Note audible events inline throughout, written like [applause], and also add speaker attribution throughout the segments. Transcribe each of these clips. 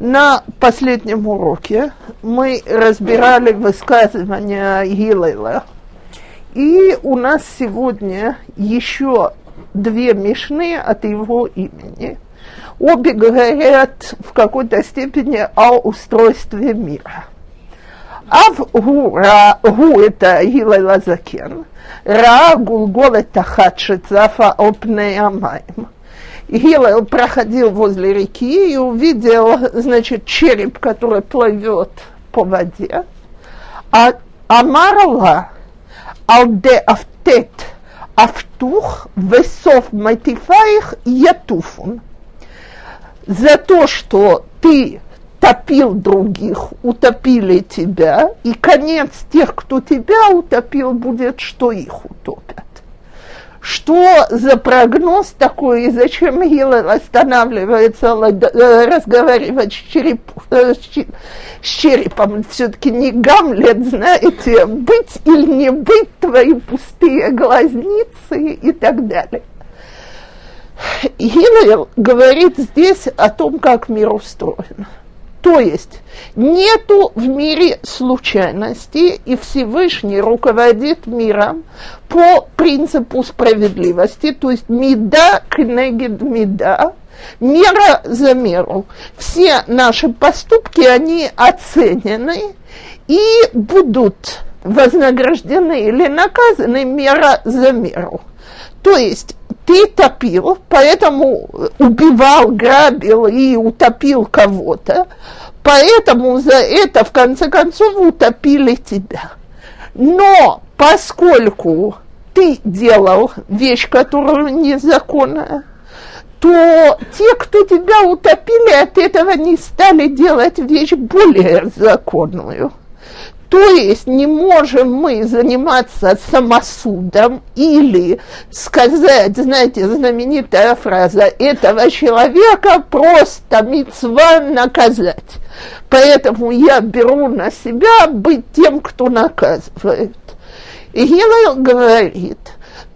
Speaker 1: На последнем уроке мы разбирали высказывания Гилела. И у нас сегодня еще две мишны от его имени. Обе говорят в какой-то степени о устройстве мира. Ав гу, ра, гу это Гилел Азакен, ра гулгол это хадшицафа опнеямаем. Гилел проходил возле реки и увидел, значит, череп, который плывет по воде. А Амарла алде автет автух весов матифаих ятуфун. За то, что ты топил других, утопили тебя, и конец тех, кто тебя утопил, будет, что их утопят. Что за прогноз такой, и зачем Гиллер останавливается э, разговаривать с, череп, э, с черепом? Все-таки не Гамлет, знаете, быть или не быть твои пустые глазницы и так далее. Гиллер говорит здесь о том, как мир устроен. То есть нету в мире случайности, и Всевышний руководит миром по принципу справедливости, то есть меда кнегид меда, мера за меру. Все наши поступки, они оценены и будут вознаграждены или наказаны мера за меру. То есть ты топил, поэтому убивал, грабил и утопил кого-то, поэтому за это в конце концов утопили тебя. Но поскольку ты делал вещь, которая незаконная, то те, кто тебя утопили, от этого не стали делать вещь более законную. То есть не можем мы заниматься самосудом или сказать, знаете, знаменитая фраза, этого человека просто мецва наказать. Поэтому я беру на себя быть тем, кто наказывает. И Гилел говорит,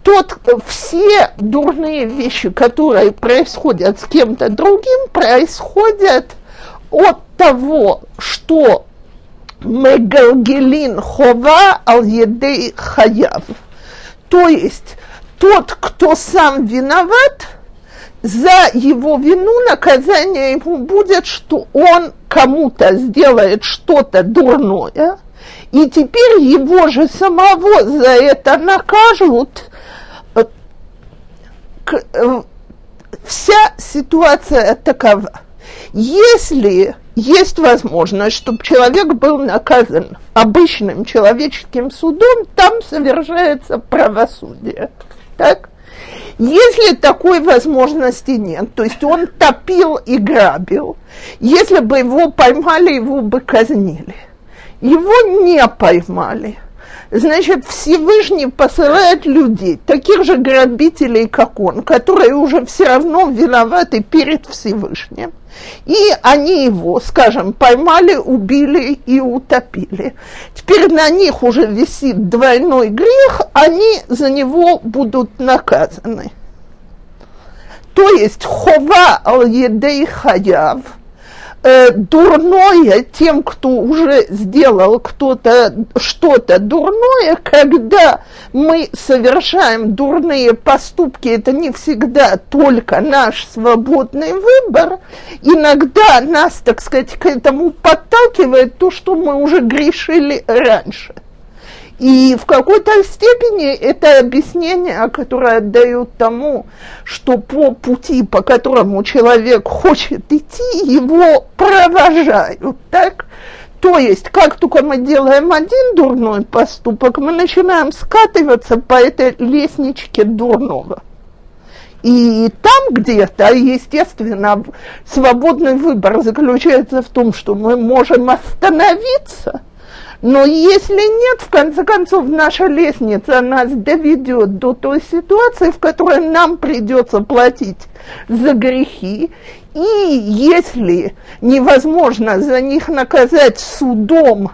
Speaker 1: тот, все дурные вещи, которые происходят с кем-то другим, происходят от того, что Мегалгелин хова ал едей хаяв. То есть тот, кто сам виноват, за его вину наказание ему будет, что он кому-то сделает что-то дурное, и теперь его же самого за это накажут. Э, вся ситуация такова. Если есть возможность, чтобы человек был наказан обычным человеческим судом, там совершается правосудие. Так? Если такой возможности нет, то есть он топил и грабил, если бы его поймали, его бы казнили. Его не поймали. Значит, Всевышний посылает людей, таких же грабителей, как он, которые уже все равно виноваты перед Всевышним. И они его, скажем, поймали, убили и утопили. Теперь на них уже висит двойной грех, они за него будут наказаны. То есть хова ал-едей хаяв – э, дурное тем, кто уже сделал кто-то что-то дурное, когда мы совершаем дурные поступки, это не всегда только наш свободный выбор, иногда нас, так сказать, к этому подталкивает то, что мы уже грешили раньше – и в какой-то степени это объяснение, которое отдают тому, что по пути, по которому человек хочет идти, его провожают, так? То есть, как только мы делаем один дурной поступок, мы начинаем скатываться по этой лестничке дурного. И там где-то, естественно, свободный выбор заключается в том, что мы можем остановиться – но если нет, в конце концов, наша лестница нас доведет до той ситуации, в которой нам придется платить за грехи. И если невозможно за них наказать судом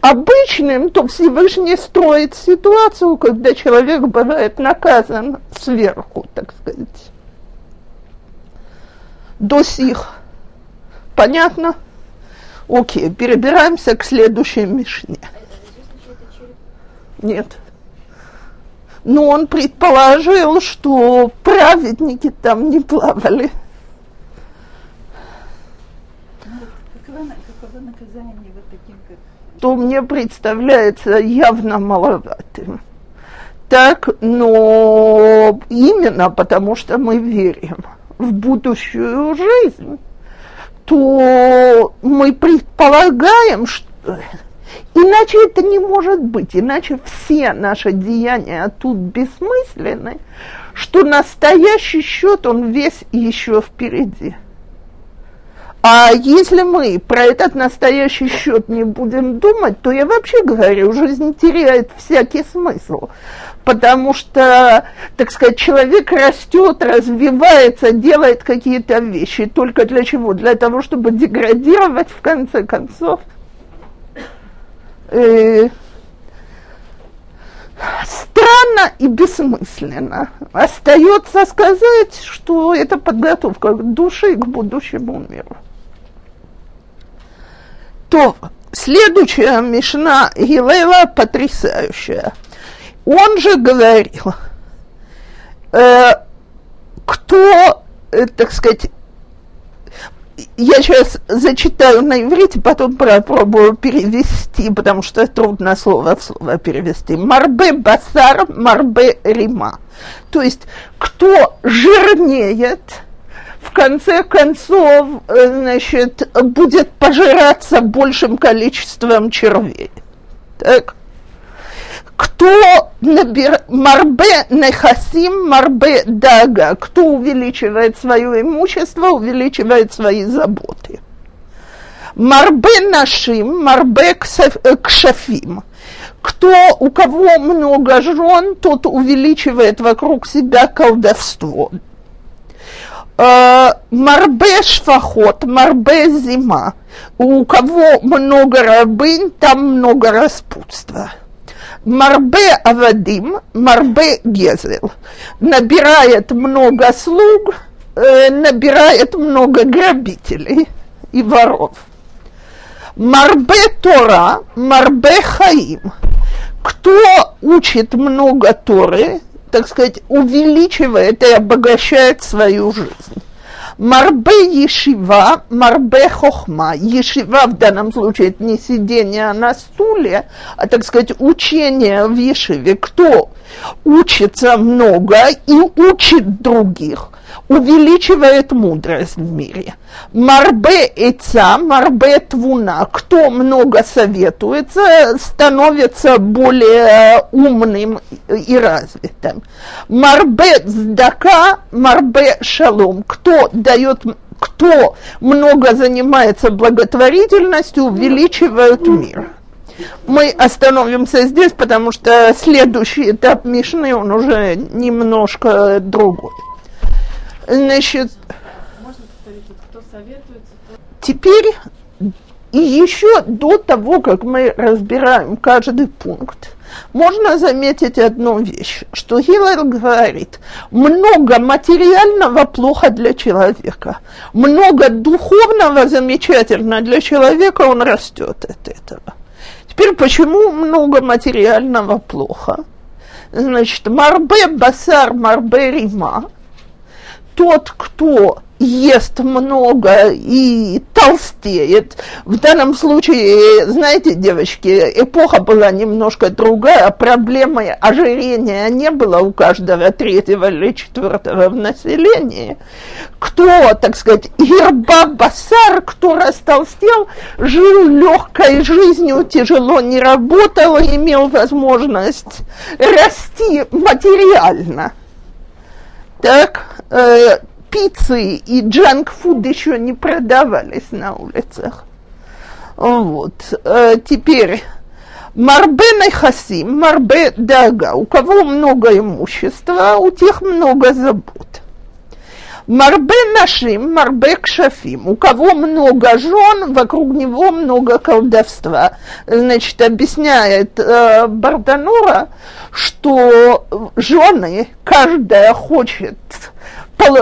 Speaker 1: обычным, то Всевышний строит ситуацию, когда человек бывает наказан сверху, так сказать. До сих понятно? Окей, перебираемся к следующей Мишне. Нет. Но он предположил, что праведники там не плавали. То мне представляется явно маловатым. Так, но именно потому, что мы верим в будущую жизнь, то мы предполагаем, что иначе это не может быть, иначе все наши деяния тут бессмысленны, что настоящий счет, он весь еще впереди. А если мы про этот настоящий счет не будем думать, то я вообще говорю, жизнь теряет всякий смысл. Потому что, так сказать, человек растет, развивается, делает какие-то вещи. Только для чего? Для того, чтобы деградировать в конце концов. Э, странно и бессмысленно. Остается сказать, что это подготовка к душе и к будущему миру то следующая Мишна Гилела потрясающая. Он же говорил, э, кто, э, так сказать, я сейчас зачитаю на иврите, потом попробую перевести, потому что трудно слово в слово перевести. Марбе басар, марбе рима. То есть, кто жирнеет, в конце концов, э, значит, будет пожираться большим количеством червей. Так? Кто набир... Марбе нехасим, марбе дага. Кто увеличивает свое имущество, увеличивает свои заботы. Марбе нашим, марбе э, кшафим. Кто, у кого много жен, тот увеличивает вокруг себя колдовство. Э, марбе шфахот, марбе зима. У кого много рабынь, там много распутства. Марбе авадим, марбе гезел. Набирает много слуг, э, набирает много грабителей и воров. Марбе Тора, марбе хаим. Кто учит много Торы, так сказать, увеличивает и обогащает свою жизнь. Марбе ешива, марбе хохма. Ешива в данном случае это не сидение на стуле, а, так сказать, учение в ешиве. Кто учится много и учит других – увеличивает мудрость в мире. Марбе эца, марбе твуна. Кто много советуется, становится более умным и развитым. Марбе здака, марбе шалом. Кто дает кто много занимается благотворительностью, увеличивают мир. Мы остановимся здесь, потому что следующий этап Мишны, он уже немножко другой. Значит, теперь и еще до того, как мы разбираем каждый пункт, можно заметить одну вещь, что Гиллер говорит, много материального плохо для человека, много духовного замечательно для человека, он растет от этого. Теперь почему много материального плохо? Значит, марбе басар, марбе рима, тот, кто ест много и толстеет. В данном случае, знаете, девочки, эпоха была немножко другая, проблемы ожирения не было у каждого третьего или четвертого в населении. Кто, так сказать, ерба басар, кто растолстел, жил легкой жизнью, тяжело не работал, имел возможность расти материально. Так, э, пиццы и джанк-фуд еще не продавались на улицах. Вот. Э, теперь Марбе Найхасим, Марбе Дага. У кого много имущества, у тех много забот. Марбе нашим, марбе кшафим. У кого много жен, вокруг него много колдовства. Значит, объясняет э, Барданура, что жены, каждая хочет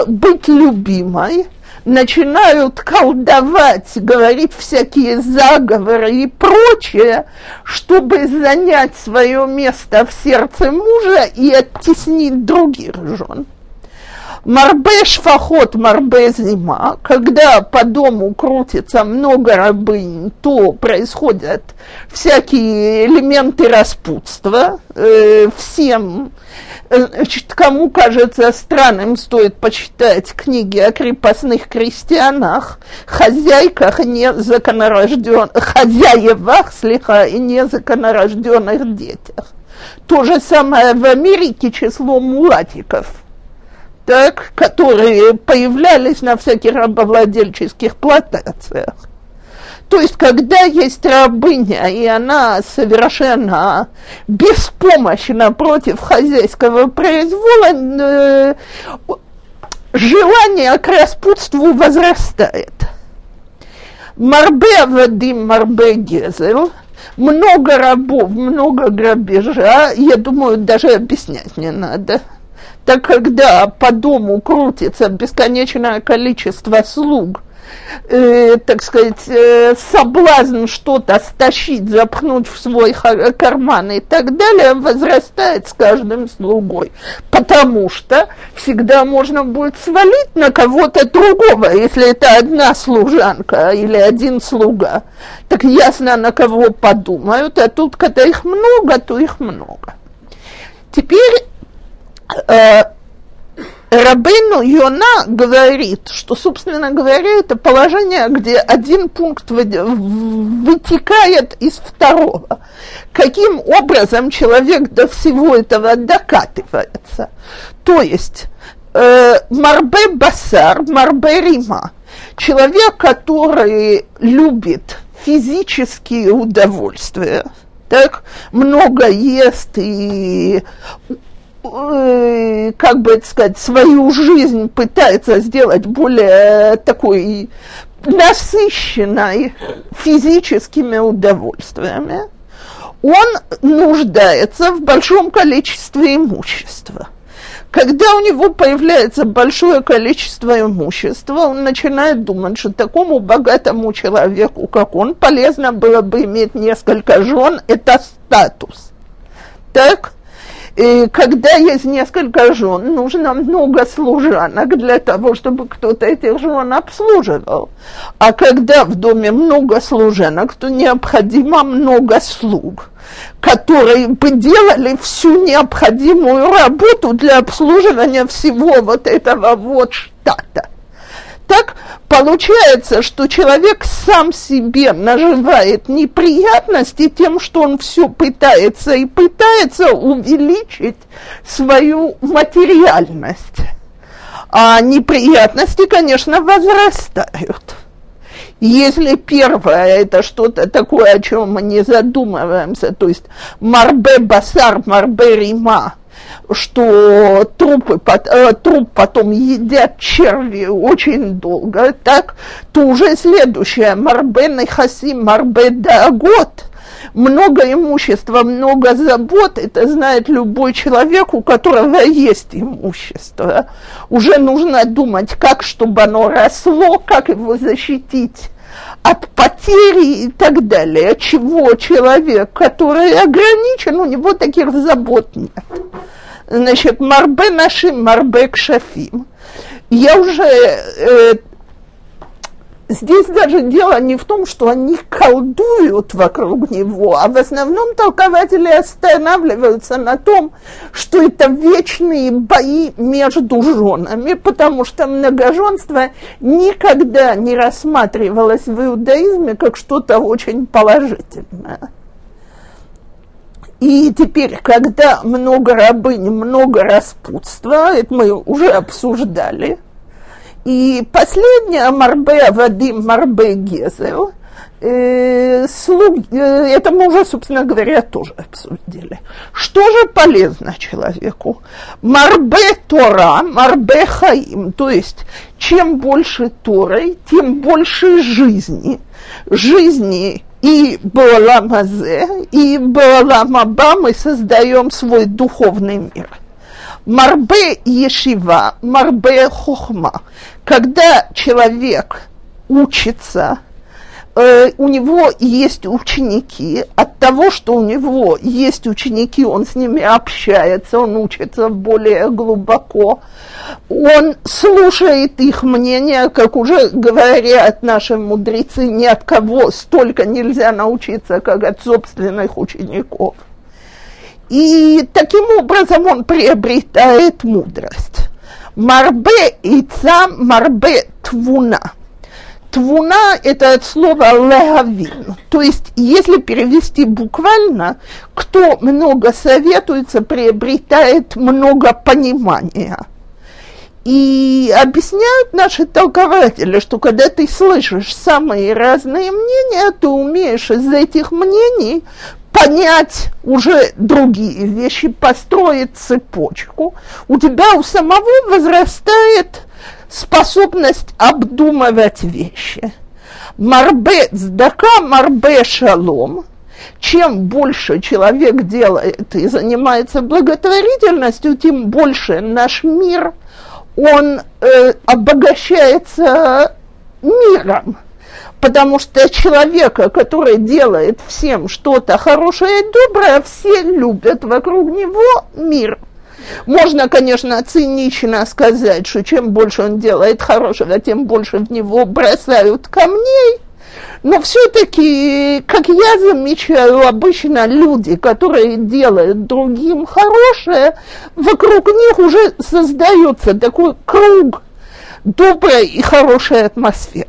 Speaker 1: быть любимой, начинают колдовать, говорить всякие заговоры и прочее, чтобы занять свое место в сердце мужа и оттеснить других жен. Марбе шфахот, марбе зима, когда по дому крутится много рабынь, то происходят всякие элементы распутства. Э, всем, э, значит, кому кажется странным, стоит почитать книги о крепостных крестьянах, хозяйках незаконорожденных, хозяевах, слегка, и незаконорожденных детях. То же самое в Америке число мулатиков – так, которые появлялись на всяких рабовладельческих плантациях. То есть, когда есть рабыня, и она совершенно беспомощна против хозяйского произвола, э, желание к распутству возрастает. Марбе Вадим, Марбе Гезел, много рабов, много грабежа, я думаю, даже объяснять не надо – так когда по дому крутится бесконечное количество слуг, э, так сказать, э, соблазн что-то стащить, запхнуть в свой карман и так далее, возрастает с каждым слугой. Потому что всегда можно будет свалить на кого-то другого, если это одна служанка или один слуга. Так ясно, на кого подумают, а тут, когда их много, то их много. Теперь э, Рабыну Йона говорит, что, собственно говоря, это положение, где один пункт вытекает из второго. Каким образом человек до всего этого докатывается? То есть э, Марбе Басар, Марбе Рима, человек, который любит физические удовольствия, так много ест и как бы сказать, свою жизнь пытается сделать более такой насыщенной физическими удовольствиями, он нуждается в большом количестве имущества. Когда у него появляется большое количество имущества, он начинает думать, что такому богатому человеку, как он, полезно было бы иметь несколько жен, это статус. Так? И когда есть несколько жен, нужно много служанок для того, чтобы кто-то этих жен обслуживал. А когда в доме много служанок, то необходимо много слуг, которые бы делали всю необходимую работу для обслуживания всего вот этого вот штата. Так получается, что человек сам себе наживает неприятности тем, что он все пытается и пытается увеличить свою материальность. А неприятности, конечно, возрастают. Если первое это что-то такое, о чем мы не задумываемся, то есть марбе басар, марбе рима, что трупы, э, труп потом едят черви очень долго, так, то уже следующее, марбен и хасим, марбе год, много имущества, много забот, это знает любой человек, у которого есть имущество. Уже нужно думать, как, чтобы оно росло, как его защитить от потери и так далее. Чего человек, который ограничен, у него таких забот нет значит, марбе нашим, марбе кшафим. Я уже э, здесь даже дело не в том, что они колдуют вокруг него, а в основном толкователи останавливаются на том, что это вечные бои между женами, потому что многоженство никогда не рассматривалось в иудаизме как что-то очень положительное. И теперь, когда много рабынь, много распутства, это мы уже обсуждали. И последняя Марбе Вадим Марбе Гезел, э, слуг, э, это мы уже, собственно говоря, тоже обсудили. Что же полезно человеку? Марбе Тора, Марбе Хаим, то есть чем больше Торой, тем больше жизни. Жизни и Боаламазе, и Боаламаба мы создаем свой духовный мир. Марбе Ешива, Марбе Хохма. Когда человек учится, э, у него есть ученики, от того, что у него есть ученики, он с ними общается, он учится более глубоко, он слушает их мнение, как уже говорят наши мудрецы, ни от кого столько нельзя научиться, как от собственных учеников. И таким образом он приобретает мудрость. Марбе и цам, марбе твуна – Твуна – это от слова леавин. То есть, если перевести буквально, кто много советуется, приобретает много понимания. И объясняют наши толкователи, что когда ты слышишь самые разные мнения, ты умеешь из этих мнений понять уже другие вещи, построить цепочку. У тебя у самого возрастает способность обдумывать вещи. Марбе цдака, марбе шалом. Чем больше человек делает и занимается благотворительностью, тем больше наш мир, он э, обогащается миром. Потому что человека, который делает всем что-то хорошее и доброе, все любят вокруг него мир. Можно, конечно, цинично сказать, что чем больше он делает хорошего, тем больше в него бросают камней, но все-таки, как я замечаю, обычно люди, которые делают другим хорошее, вокруг них уже создается такой круг доброй и хорошей атмосферы.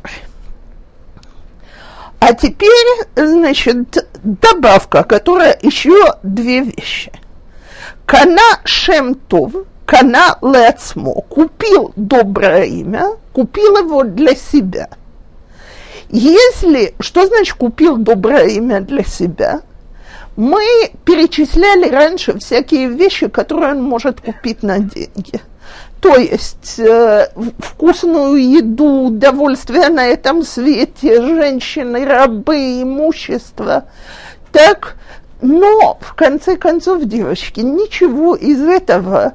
Speaker 1: А теперь, значит, добавка, которая еще две вещи. Кана Шемтов, Кана Лецмо, купил доброе имя, купил его для себя. Если, что значит купил доброе имя для себя? Мы перечисляли раньше всякие вещи, которые он может купить на деньги. То есть э, вкусную еду, удовольствие на этом свете, женщины, рабы, имущество. Так но, в конце концов, девочки, ничего из этого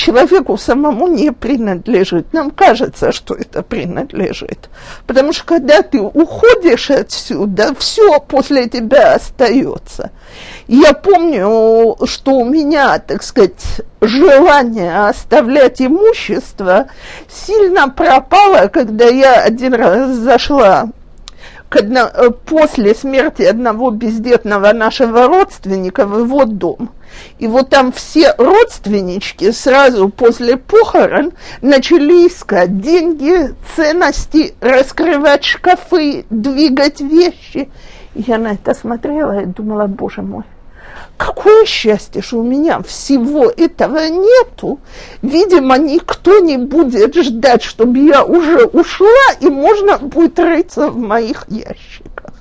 Speaker 1: человеку самому не принадлежит. Нам кажется, что это принадлежит. Потому что когда ты уходишь отсюда, все после тебя остается. Я помню, что у меня, так сказать, желание оставлять имущество сильно пропало, когда я один раз зашла одно, э, после смерти одного бездетного нашего родственника в его дом. И вот там все родственнички сразу после похорон начали искать деньги, ценности, раскрывать шкафы, двигать вещи. Я на это смотрела и думала, боже мой, Какое счастье, что у меня всего этого нету. Видимо, никто не будет ждать, чтобы я уже ушла, и можно будет рыться в моих ящиках.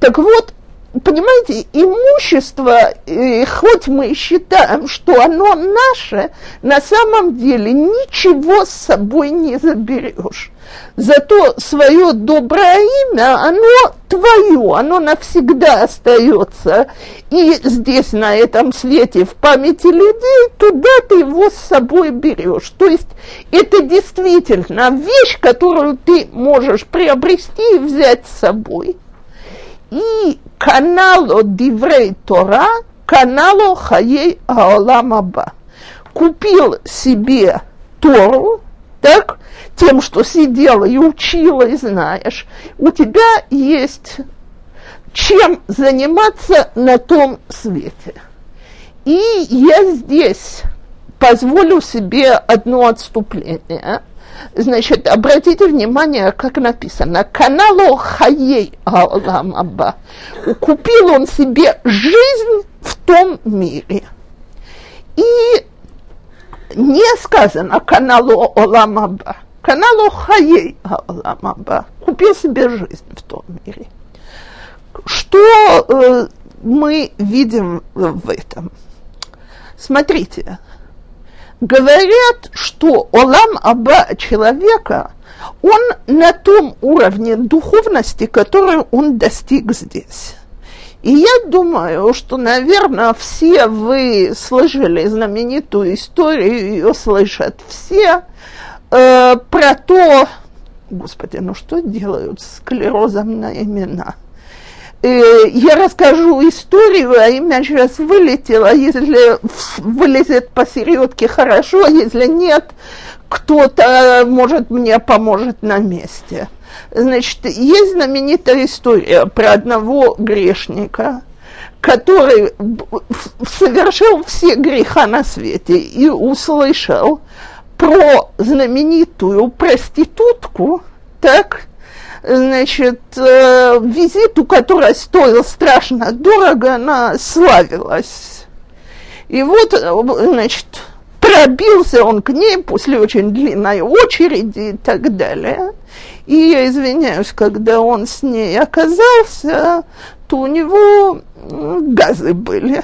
Speaker 1: Так вот, понимаете, имущество, э, хоть мы считаем, что оно наше, на самом деле ничего с собой не заберешь. Зато свое доброе имя, оно твое, оно навсегда остается. И здесь, на этом свете, в памяти людей, туда ты его с собой берешь. То есть это действительно вещь, которую ты можешь приобрести и взять с собой. И каналу Диврей Тора, каналу Хаей Аоламаба. Купил себе Тору, так, тем, что сидела и учила, и знаешь, у тебя есть чем заниматься на том свете. И я здесь позволю себе одно отступление. Значит, обратите внимание, как написано, каналу хаей аламаба. Купил он себе жизнь в том мире. И не сказано каналу Оламаба, каналу Хаей Оламаба. Купил себе жизнь в том мире. Что э, мы видим в этом? Смотрите, говорят, что Олам Аба человека, он на том уровне духовности, который он достиг здесь. И я думаю, что, наверное, все вы слышали знаменитую историю, ее слышат все, э, про то, господи, ну что делают с склерозом на имена? Э, я расскажу историю, а имя сейчас вылетело, если вылезет посередке хорошо, если нет, кто-то, может, мне поможет на месте. Значит, есть знаменитая история про одного грешника, который совершил все греха на свете и услышал про знаменитую проститутку, так, значит, э, визиту, которая стоила страшно дорого, она славилась. И вот, значит, пробился он к ней после очень длинной очереди и так далее. И я извиняюсь, когда он с ней оказался, то у него газы были.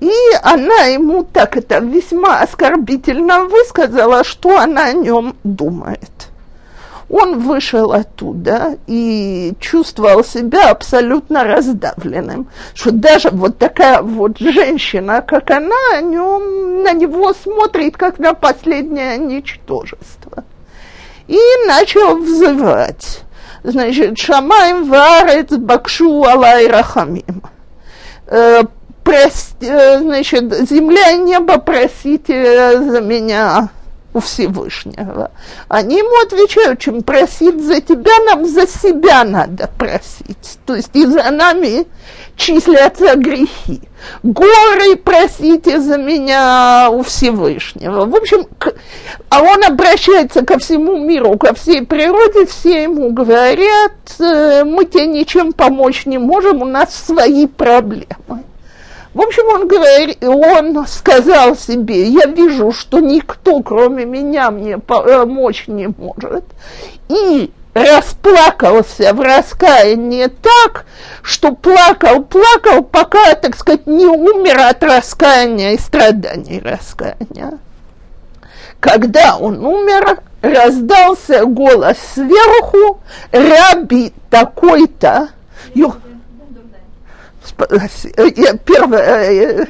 Speaker 1: И она ему так это весьма оскорбительно высказала, что она о нем думает. Он вышел оттуда и чувствовал себя абсолютно раздавленным, что даже вот такая вот женщина, как она, нем, на него смотрит, как на последнее ничтожество. И начал взывать. Значит, Шамаем варец бакшу алай рахамим. Э, прости, э, значит, земля и небо просите за меня у Всевышнего. Они ему отвечают, чем просить за тебя, нам за себя надо просить. То есть и за нами числятся грехи. Горы просите за меня у Всевышнего. В общем, к, а он обращается ко всему миру, ко всей природе, все ему говорят, «Э, мы тебе ничем помочь не можем, у нас свои проблемы. В общем, он, говорит, он сказал себе, я вижу, что никто, кроме меня, мне помочь не может. И расплакался в раскаянии так, что плакал, плакал, пока, так сказать, не умер от раскаяния и страданий раскаяния. Когда он умер, раздался голос сверху, раби такой-то, первое...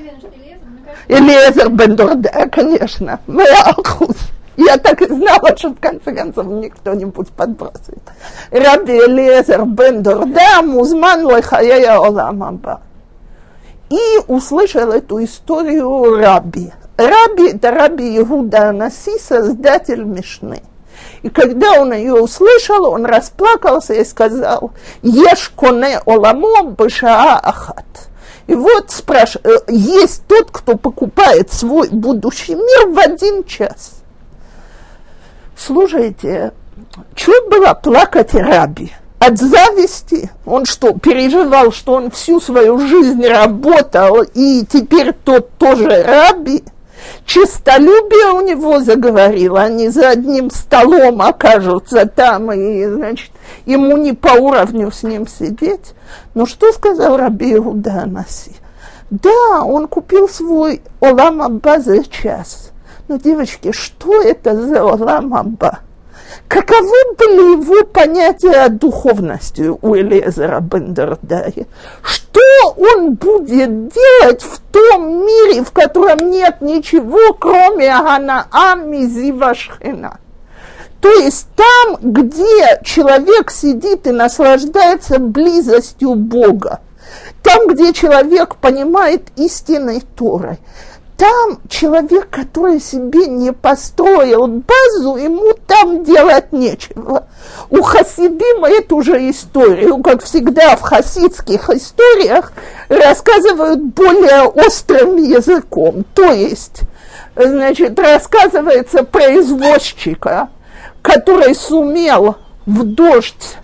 Speaker 1: Элиезер Бендур, да, конечно. Ахуз. Я так и знала, что в конце концов мне кто-нибудь подбросит. Раби Элиезер Бендур, да, музман лехая оламаба. И услышал эту историю Раби. Раби – это Раби Иуда Анаси, создатель Мишны. И когда он ее услышал, он расплакался и сказал, «Ешь коне оламо башаа ахат». И вот спрашивает, э, есть тот, кто покупает свой будущий мир в один час. Слушайте, что было плакать Раби? От зависти? Он что, переживал, что он всю свою жизнь работал, и теперь тот тоже Раби? Чистолюбие у него заговорило, они за одним столом окажутся там, и, значит, ему не по уровню с ним сидеть. Но что сказал Раби Иуда? Да, он купил свой Олам Абба за час. Но, девочки, что это за Олам Абба? Каковы были его понятия о духовности у Элезера Бендердая? Что он будет делать в том мире, в котором нет ничего, кроме Аганаам Мизива Шхена? То есть там, где человек сидит и наслаждается близостью Бога, там, где человек понимает истинной Торой, там человек, который себе не построил базу, ему там делать нечего. У Хасидима эту же историю, как всегда в хасидских историях, рассказывают более острым языком. То есть, значит, рассказывается про извозчика, который сумел в дождь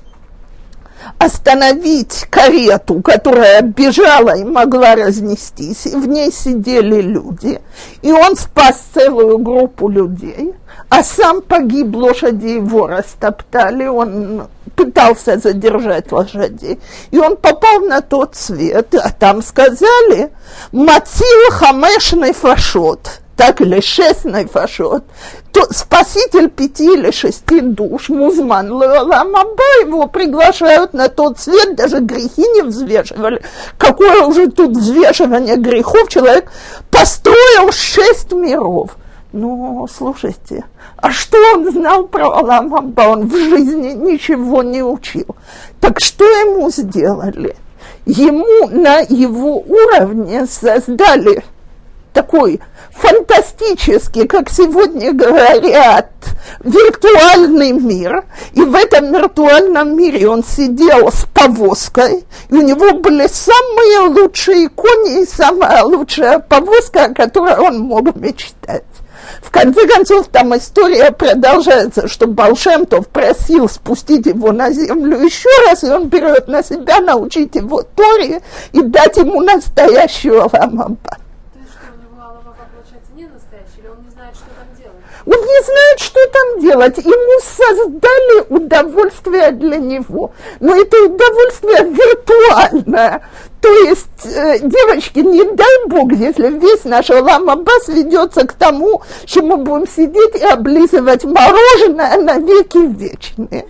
Speaker 1: остановить карету, которая бежала и могла разнестись, и в ней сидели люди, и он спас целую группу людей, а сам погиб, лошади его растоптали, он пытался задержать лошадей, и он попал на тот свет, а там сказали, Мацил хамешный фашот, так или шесть найфашот, то спаситель пяти или шести душ, музман Ламаба, его приглашают на тот свет, даже грехи не взвешивали. Какое уже тут взвешивание грехов? Человек построил шесть миров. Ну, слушайте, а что он знал про Аламаба? Он в жизни ничего не учил. Так что ему сделали? Ему на его уровне создали такой фантастический, как сегодня говорят, виртуальный мир. И в этом виртуальном мире он сидел с повозкой, и у него были самые лучшие кони и самая лучшая повозка, о которой он мог мечтать. В конце концов, там история продолжается, что Балшемтов просил спустить его на землю еще раз, и он берет на себя научить его Торе и дать ему настоящую Аламаба. Не знает, что там делать. Ему создали удовольствие для него. Но это удовольствие виртуальное. То есть, э, девочки, не дай бог, если весь наш ламабас ведется к тому, что мы будем сидеть и облизывать мороженое на веки вечные.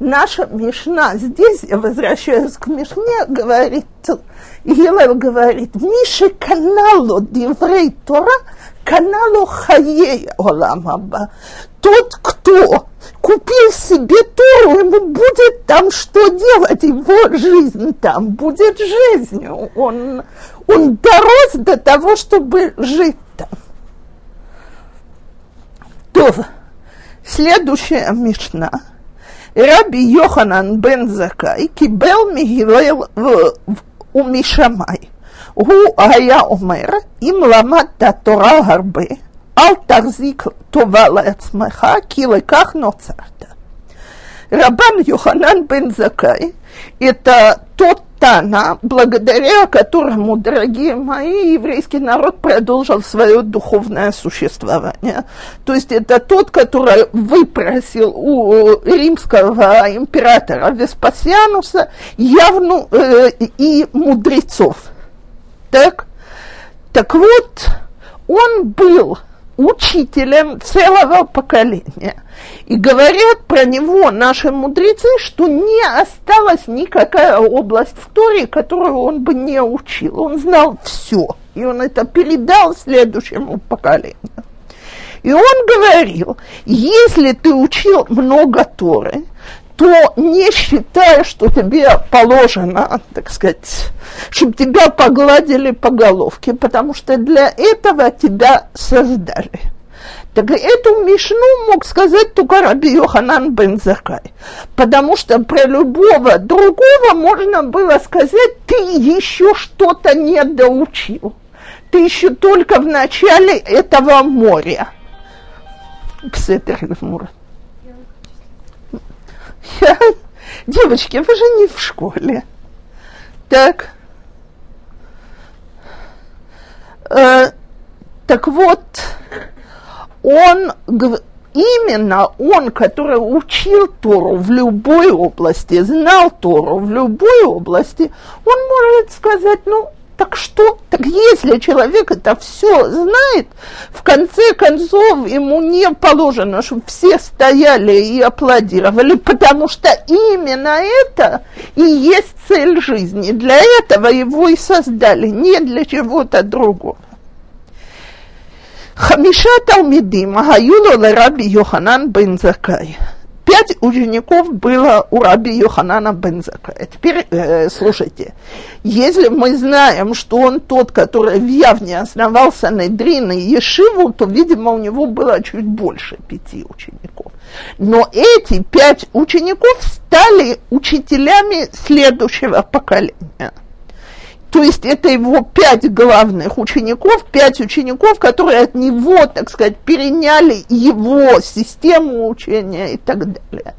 Speaker 1: Наша Мишна здесь, я возвращаюсь к Мишне, говорит, Елел говорит, Миша каналу диврей Тора, каналу хаей оламаба. Тот, кто купил себе Тору, ему будет там что делать, его жизнь там будет жизнью. Он, он дорос до того, чтобы жить там. То, следующая Мишна. Раби Йоханан бен Закай кибел мигилел ומשמאי. הוא היה אומר, אם למדת תורה הרבה, אל תחזיק טובה לעצמך, כי לכך נוצרת. Рабан Йоханан бен Закай – это тот Тана, благодаря которому, дорогие мои, еврейский народ продолжил свое духовное существование. То есть это тот, который выпросил у римского императора Веспасиануса явну э, и мудрецов. Так? Так вот, он был учителем целого поколения. И говорят про него наши мудрецы, что не осталась никакая область в Торе, которую он бы не учил. Он знал все, и он это передал следующему поколению. И он говорил, если ты учил много Торы, то не считай, что тебе положено, так сказать, чтобы тебя погладили по головке, потому что для этого тебя создали. Так эту Мишну мог сказать только Раби Йоханан бен Закай, потому что про любого другого можно было сказать, ты еще что-то не доучил, ты еще только в начале этого моря. Ксетер Мурат. Я... Девочки, вы же не в школе. Так. Э, так вот, он, именно он, который учил Тору в любой области, знал Тору в любой области, он может сказать, ну, так что? Так если человек это все знает, в конце концов ему не положено, чтобы все стояли и аплодировали, потому что именно это и есть цель жизни. Для этого его и создали, не для чего-то другого. חמישה תלמידים היו לו לרבי יוחנן בן זכאי. Пять учеников было у раби Йоханана Бензака. Теперь э, слушайте, если мы знаем, что он тот, который в Явне основал Санедрин и Ешиву, то, видимо, у него было чуть больше пяти учеников. Но эти пять учеников стали учителями следующего поколения. То есть это его пять главных учеников, пять учеников, которые от него, так сказать, переняли его систему учения и так далее.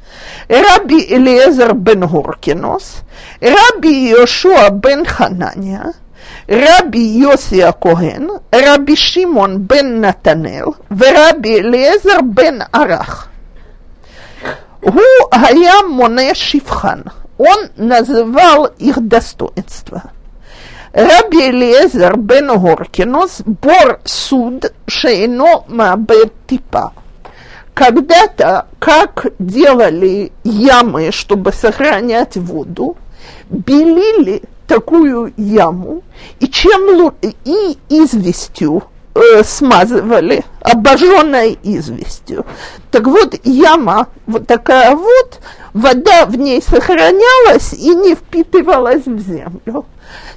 Speaker 1: Раби Элиезер бен Горкинос, Раби Йошуа бен Хананя, Раби Йосия Коген, Раби Шимон бен Натанел ורבי אליעזר בן ערך. הוא היה מונה שפחן, он называл их достоинства. Раби Элиезер бен Горкинос бор суд шейно мабет типа. Когда-то, как делали ямы, чтобы сохранять воду, белили такую яму и чем и известью э, смазывали, обожженной известью. Так вот, яма вот такая вот, вода в ней сохранялась и не впитывалась в землю.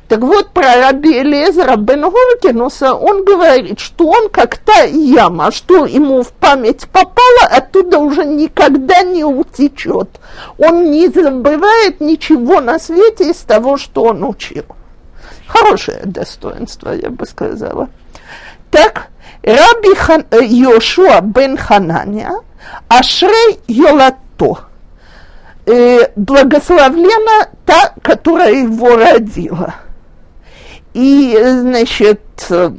Speaker 1: Так вот, про раби Элезера бен Горкинуса он говорит, что он как та яма, что ему в память попало, оттуда уже никогда не утечет. Он не забывает ничего на свете из того, что он учил. Хорошее достоинство, я бы сказала. Так, Раби Хан, э, Йошуа бен Хананя, Ашрей Йолато, э, благословлена та, которая его родила – и, значит, э,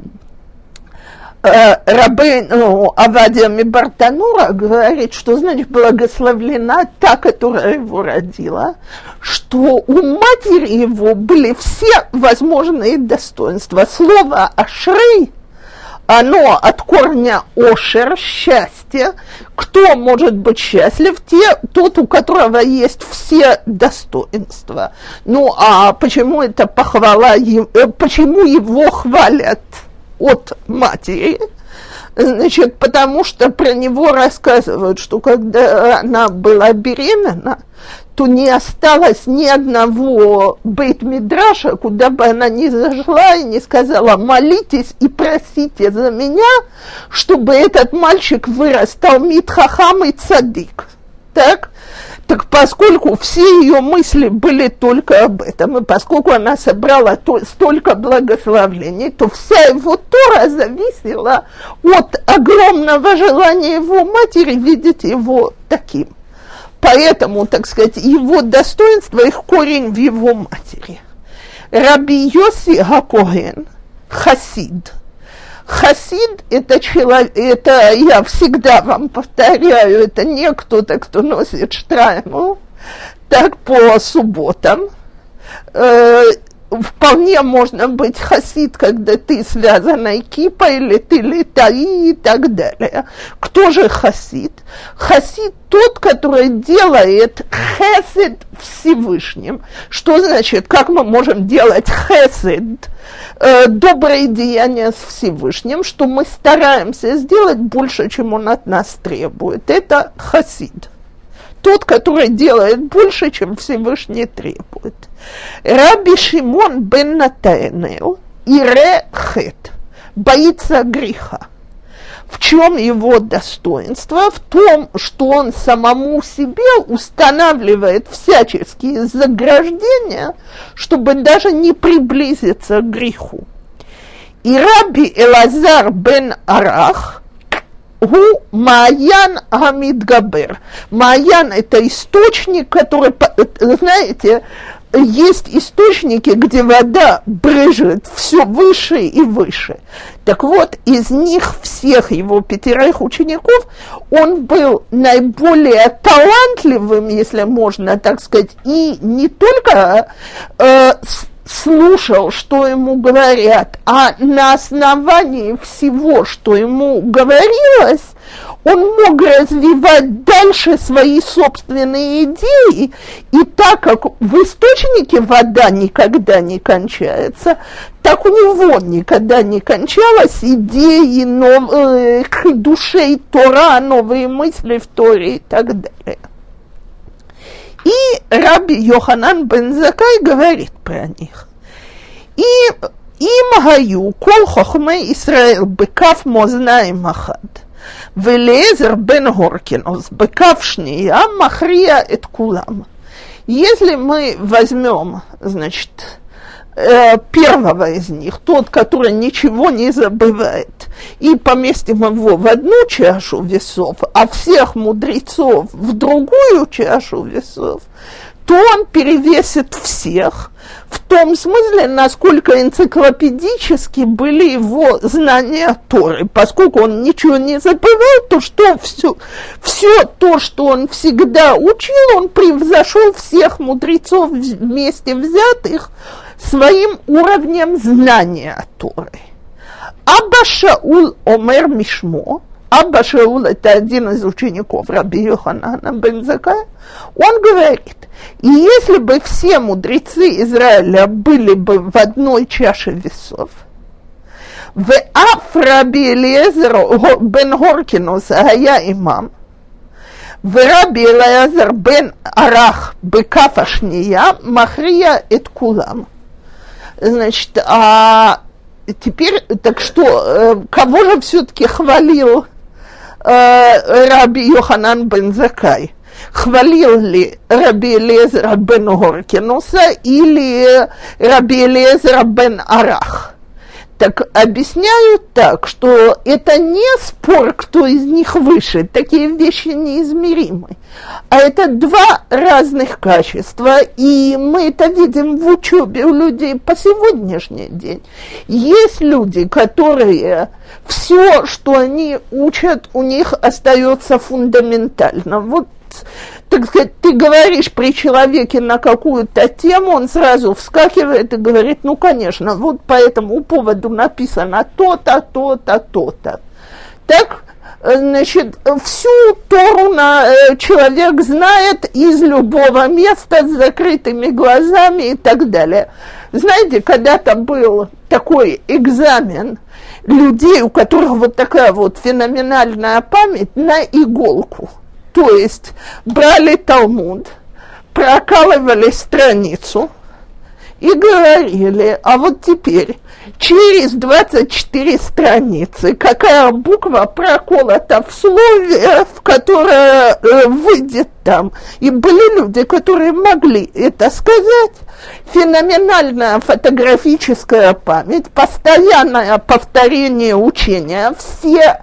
Speaker 1: Рабейн, ну, Авадия Мибартанура говорит, что значит благословлена та, которая его родила, что у матери его были все возможные достоинства. Слово «ашрей» оно от корня ошер, счастье. Кто может быть счастлив? Те, тот, у которого есть все достоинства. Ну, а почему это похвала, э, почему его хвалят от матери? Значит, потому что про него рассказывают, что когда она была беременна, то не осталось ни одного бейт-мидраша, куда бы она ни зашла и не сказала, молитесь и просите за меня, чтобы этот мальчик вырос Талмит Хахам и Цадик. Так? Так поскольку все ее мысли были только об этом, и поскольку она собрала то, столько благословлений, то вся его Тора зависела от огромного желания его матери видеть его таким. Поэтому, так сказать, его достоинство, их корень в его матери. Раби Йоси Гакоген, хасид. Хасид – это человек, это я всегда вам повторяю, это не кто-то, кто носит штрайму, так по субботам. Вполне можно быть хасид, когда ты связана кипой, или ты летаи и так далее. Кто же хасид? Хасид тот, который делает хесед Всевышним. Что значит, как мы можем делать хесед, э, добрые деяния с Всевышним, что мы стараемся сделать больше, чем он от нас требует. Это хасид тот, который делает больше, чем Всевышний требует. Раби Шимон бен Натаэнел и Рехет боится греха. В чем его достоинство? В том, что он самому себе устанавливает всяческие заграждения, чтобы даже не приблизиться к греху. И раби Элазар бен Арах Гу Маян Амидгабер. Маян – это источник, который, знаете, есть источники, где вода брыжет все выше и выше. Так вот, из них всех его пятерых учеников он был наиболее талантливым, если можно так сказать, и не только э, слушал, что ему говорят, а на основании всего, что ему говорилось, он мог развивать дальше свои собственные идеи, и так как в источнике вода никогда не кончается, так у него никогда не кончалась идеи новых э, Тора, новые мысли в Торе и так далее. И раб Йоханан бен Закай говорит про них. И им гаю кол хохме Исраил бекав мознай махад. Велезер бен Горкинос бекав шния махрия эт кулам. Если мы возьмем, значит, Э, первого из них, тот, который ничего не забывает, и поместим его в одну чашу весов, а всех мудрецов в другую чашу весов, то он перевесит всех, в том смысле, насколько энциклопедически были его знания Торы. Поскольку он ничего не забывал, то что все, все то, что он всегда учил, он превзошел всех мудрецов вместе взятых своим уровнем знания Торы. Абба Шаул Омер Мишмо, Абба Шаул – это один из учеников Раби Йоханана бен Закая, он говорит, и если бы все мудрецы Израиля были бы в одной чаше весов, в Аф Раби Элиезер бен Горкинус היה имам, ורבי אלעזר בן ערך בכף השנייה מכריע את כולם. Значит, а теперь, так что, э, кого же все-таки хвалил э, Раби Йоханан бен Закай? Хвалил ли Раби Лезера бен Горкинуса или Раби Лезера бен Арах? Так объясняют так, что это не спор, кто из них выше, такие вещи неизмеримы, а это два разных качества, и мы это видим в учебе у людей по сегодняшний день. Есть люди, которые все, что они учат, у них остается фундаментально. Вот так сказать, ты говоришь при человеке на какую-то тему, он сразу вскакивает и говорит, ну, конечно, вот по этому поводу написано то-то, то-то, то-то. Так, значит, всю Тору на, э, человек знает из любого места с закрытыми глазами и так далее. Знаете, когда-то был такой экзамен людей, у которых вот такая вот феноменальная память на иголку – то есть брали Талмуд, прокалывали страницу и говорили, а вот теперь через 24 страницы какая буква проколота в слове, в которое э, выйдет там. И были люди, которые могли это сказать. Феноменальная фотографическая память, постоянное повторение учения, все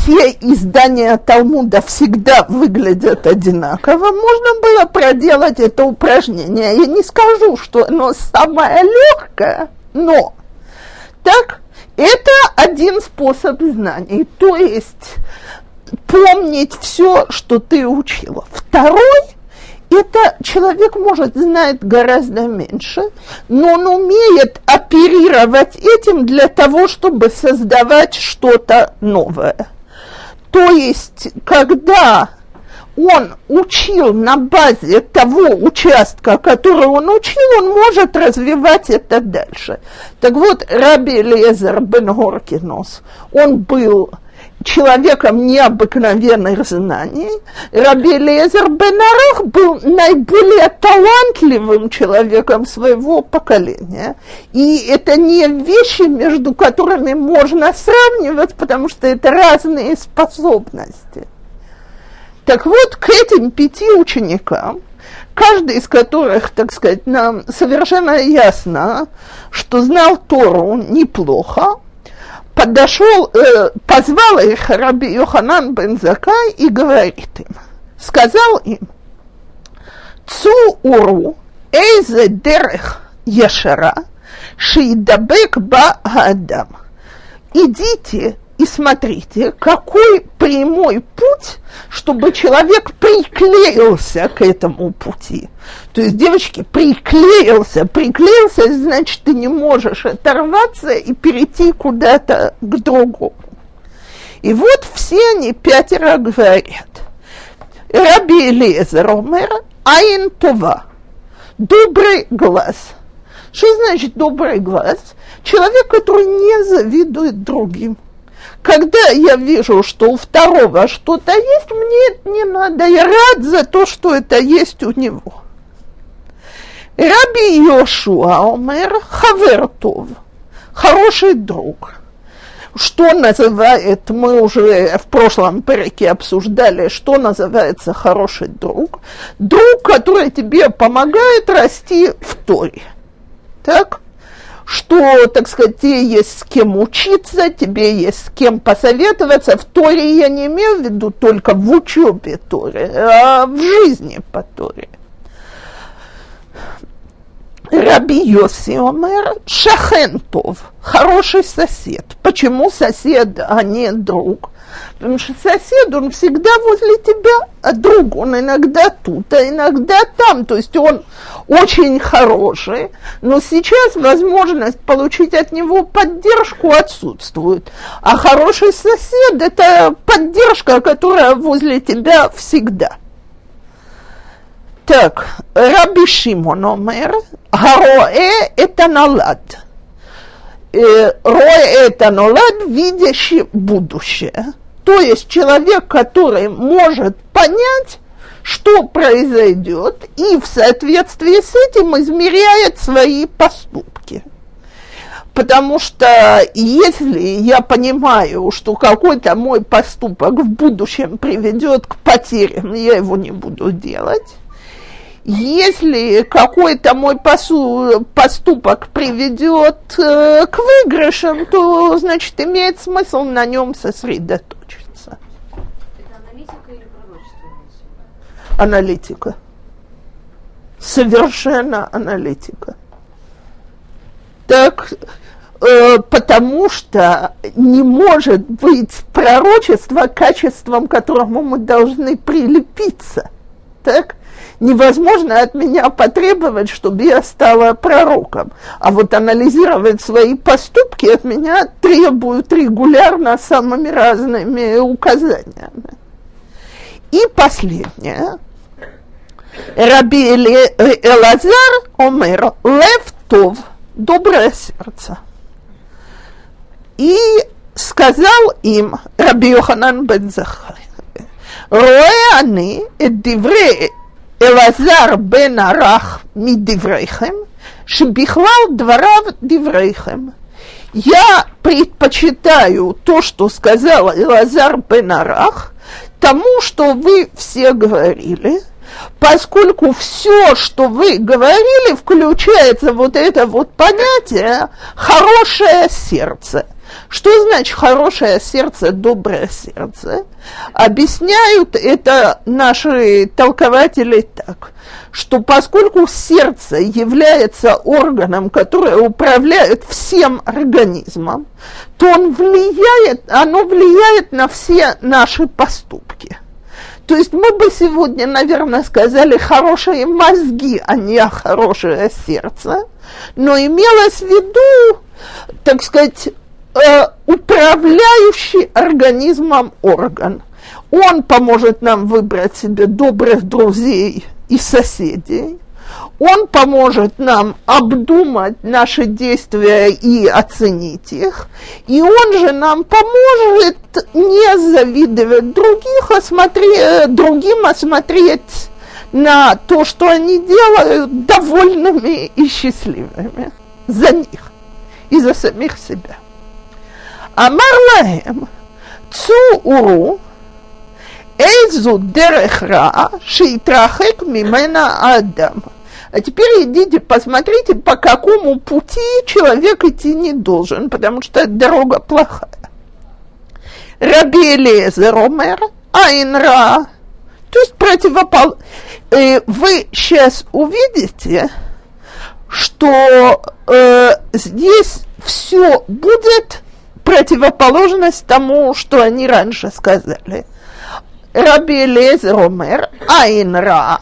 Speaker 1: все издания Талмуда всегда выглядят одинаково, можно было проделать это упражнение. Я не скажу, что оно самое легкое, но так, это один способ знаний, то есть помнить все, что ты учила. Второй – это человек, может, знает гораздо меньше, но он умеет оперировать этим для того, чтобы создавать что-то новое. То есть, когда он учил на базе того участка, который он учил, он может развивать это дальше. Так вот, Раби Лезер бен Горкинос, он был человеком необыкновенных знаний. Раби Лезер Бенарах был наиболее талантливым человеком своего поколения. И это не вещи, между которыми можно сравнивать, потому что это разные способности. Так вот, к этим пяти ученикам, каждый из которых, так сказать, нам совершенно ясно, что знал Тору неплохо, подошел, э, позвал их Раби Йоханан бен Закай и говорит им, сказал им, цу уру эйзе дерех яшара шиидабек ба адам. Идите и смотрите, какой прямой путь, чтобы человек приклеился к этому пути. То есть, девочки, приклеился, приклеился, значит, ты не можешь оторваться и перейти куда-то к другому. И вот все они пятеро говорят. Раби Элиезер Омер, Айн Това, добрый глаз. Что значит добрый глаз? Человек, который не завидует другим. Когда я вижу, что у второго что-то есть, мне это не надо. Я рад за то, что это есть у него. Раби Йошуа Омер Хавертов, хороший друг. Что называет, мы уже в прошлом переке обсуждали, что называется хороший друг. Друг, который тебе помогает расти в Торе. Так? Что, так сказать, тебе есть с кем учиться, тебе есть с кем посоветоваться. В Торе я не имею в виду только в учебе Торе, а в жизни по Торе. Раби Йоси Омер Шахентов, хороший сосед. Почему сосед, а не друг? Потому что сосед, он всегда возле тебя, а друг, он иногда тут, а иногда там. То есть он очень хороший, но сейчас возможность получить от него поддержку отсутствует. А хороший сосед – это поддержка, которая возле тебя всегда. Так, Раби Шимон омер, Хароэ это налад. Роэ это налад, видящий будущее. То есть человек, который может понять, что произойдет, и в соответствии с этим измеряет свои поступки. Потому что если я понимаю, что какой-то мой поступок в будущем приведет к потерям, я его не буду делать, если какой-то мой посу, поступок приведет э, к выигрышам, то, значит, имеет смысл на нем сосредоточиться. Это аналитика или пророчество? Аналитика. Совершенно аналитика. Так, э, потому что не может быть пророчество качеством, к которому мы должны прилепиться. Так? невозможно от меня потребовать, чтобы я стала пророком. А вот анализировать свои поступки от меня требуют регулярно самыми разными указаниями. И последнее. Раби э, Элазар Омер Левтов, доброе сердце. И сказал им Раби Йоханан бен Захарь, Роэ они, эддивре Элазар бен Арах мидеврейхем, шебихлал дворав деврейхем. Я предпочитаю то, что сказал Элазар бен Арах, тому, что вы все говорили, поскольку все, что вы говорили, включается вот это вот понятие «хорошее сердце». Что значит хорошее сердце, доброе сердце? Объясняют это наши толкователи так, что поскольку сердце является органом, который управляет всем организмом, то он влияет, оно влияет на все наши поступки. То есть мы бы сегодня, наверное, сказали хорошие мозги, а не хорошее сердце, но имелось в виду, так сказать, э, управляющий организмом орган. Он поможет нам выбрать себе добрых друзей и соседей. Он поможет нам обдумать наши действия и оценить их. И он же нам поможет не завидовать других, а смотреть, другим, а смотреть на то, что они делают, довольными и счастливыми за них и за самих себя. אמר להם, צאו ורו איזו דרך רעה שהתרחק ממנה האדם. А теперь идите, посмотрите, по какому пути человек идти не должен, потому что дорога плохая. Раби Элезер Омер, Айнра, то есть противопол... Э, вы сейчас увидите, что э, здесь все будет противоположность тому, что они раньше сказали. Раби Лезер Омер, Айнра.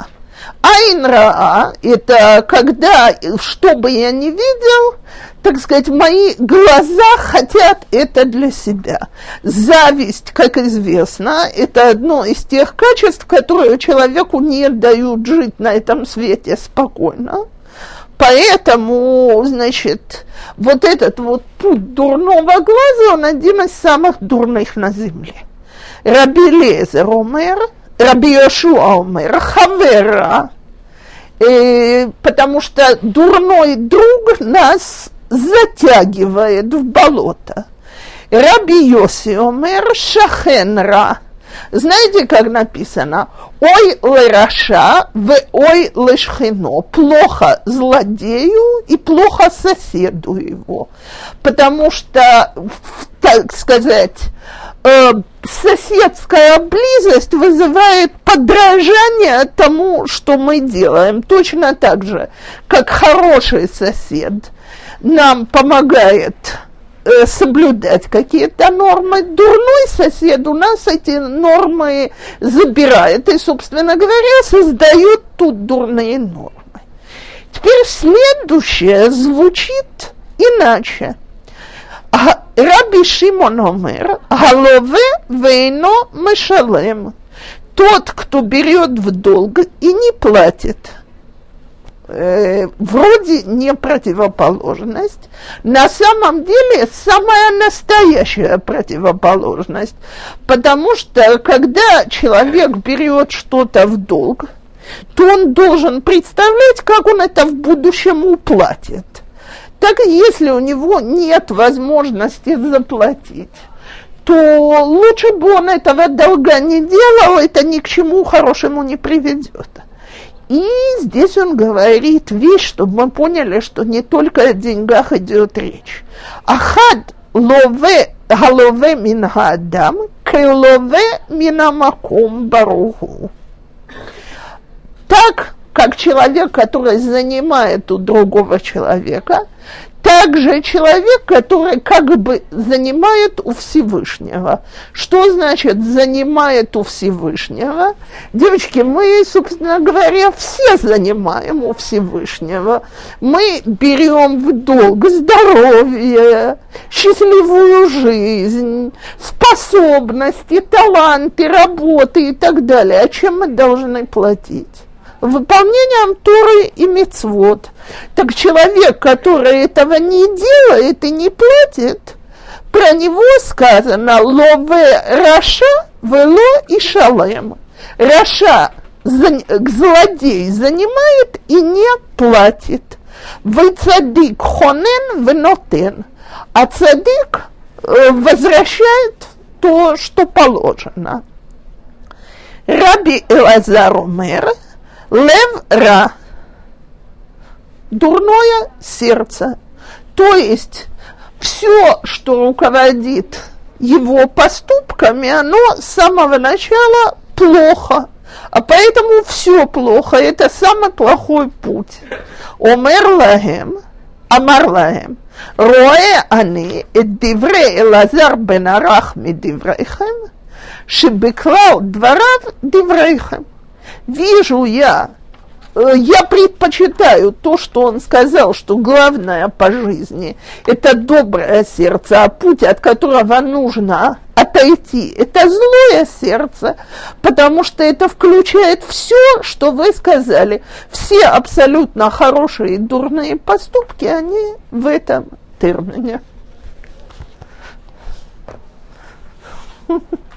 Speaker 1: Айнра – это когда, что бы я ни видел, так сказать, мои глаза хотят это для себя. Зависть, как известно, это одно из тех качеств, которые человеку не дают жить на этом свете спокойно. Поэтому, значит, вот этот вот путь дурного глаза, он один из самых дурных на земле. Раби Лезер Омер, Раби Йошуа Омер, Хавера, э, потому что дурной друг нас затягивает в болото. Раби Йоси Омер, Шахенра, Знаете, как написано? Ой лераша, в ой лешхино. Плохо злодею и плохо соседу его. Потому что, так сказать, э, соседская близость вызывает подражание тому, что мы делаем. Точно так же, как хороший сосед нам помогает Э, соблюдать какие-то нормы. Дурной сосед у нас эти нормы забирает и, собственно говоря, создает тут дурные нормы. Теперь следующее звучит иначе. А Раби Шимон Омер, Галове вейно мешалем. Тот, кто берет в долг и не платит – э, вроде не противоположность, на самом деле самая настоящая противоположность, потому что когда человек берет что-то в долг, то он должен представлять, как он это в будущем уплатит. Так если у него нет возможности заплатить, то лучше бы он этого долга не делал, это ни к чему хорошему не приведет. И здесь он говорит вещь, чтобы мы поняли, что не только о деньгах идет речь. Ахад лове галове мин адам, минамаком баруху. Так, как человек, который занимает у другого человека – также человек, который как бы занимает у Всевышнего. Что значит занимает у Всевышнего? Девочки, мы, собственно говоря, все занимаем у Всевышнего. Мы берем в долг здоровье, счастливую жизнь, способности, таланты, работы и так далее. А чем мы должны платить? Выполнением Торы и Мецвод. Так человек, который этого не делает и не платит, про него сказано «лове раша вело и шалем». Раша злодей занимает и не платит. Вы цадик хонен венотен, а цадик э, возвращает то, что положено. Раби Элазар Умер – Левра. Дурное сердце. То есть все, что руководит его поступками, оно с самого начала плохо. А поэтому все плохо, это самый плохой путь. Омер лагем, амар лагем, роэ они, эт дивре лазар бен арах ми диврейхем, шебеклал дворав диврейхем вижу я, э, я предпочитаю то, что он сказал, что главное по жизни – это доброе сердце, а путь, от которого нужно отойти, это злое сердце, потому что это включает все, что вы сказали. Все абсолютно хорошие и дурные поступки, они в этом термине. [laughs]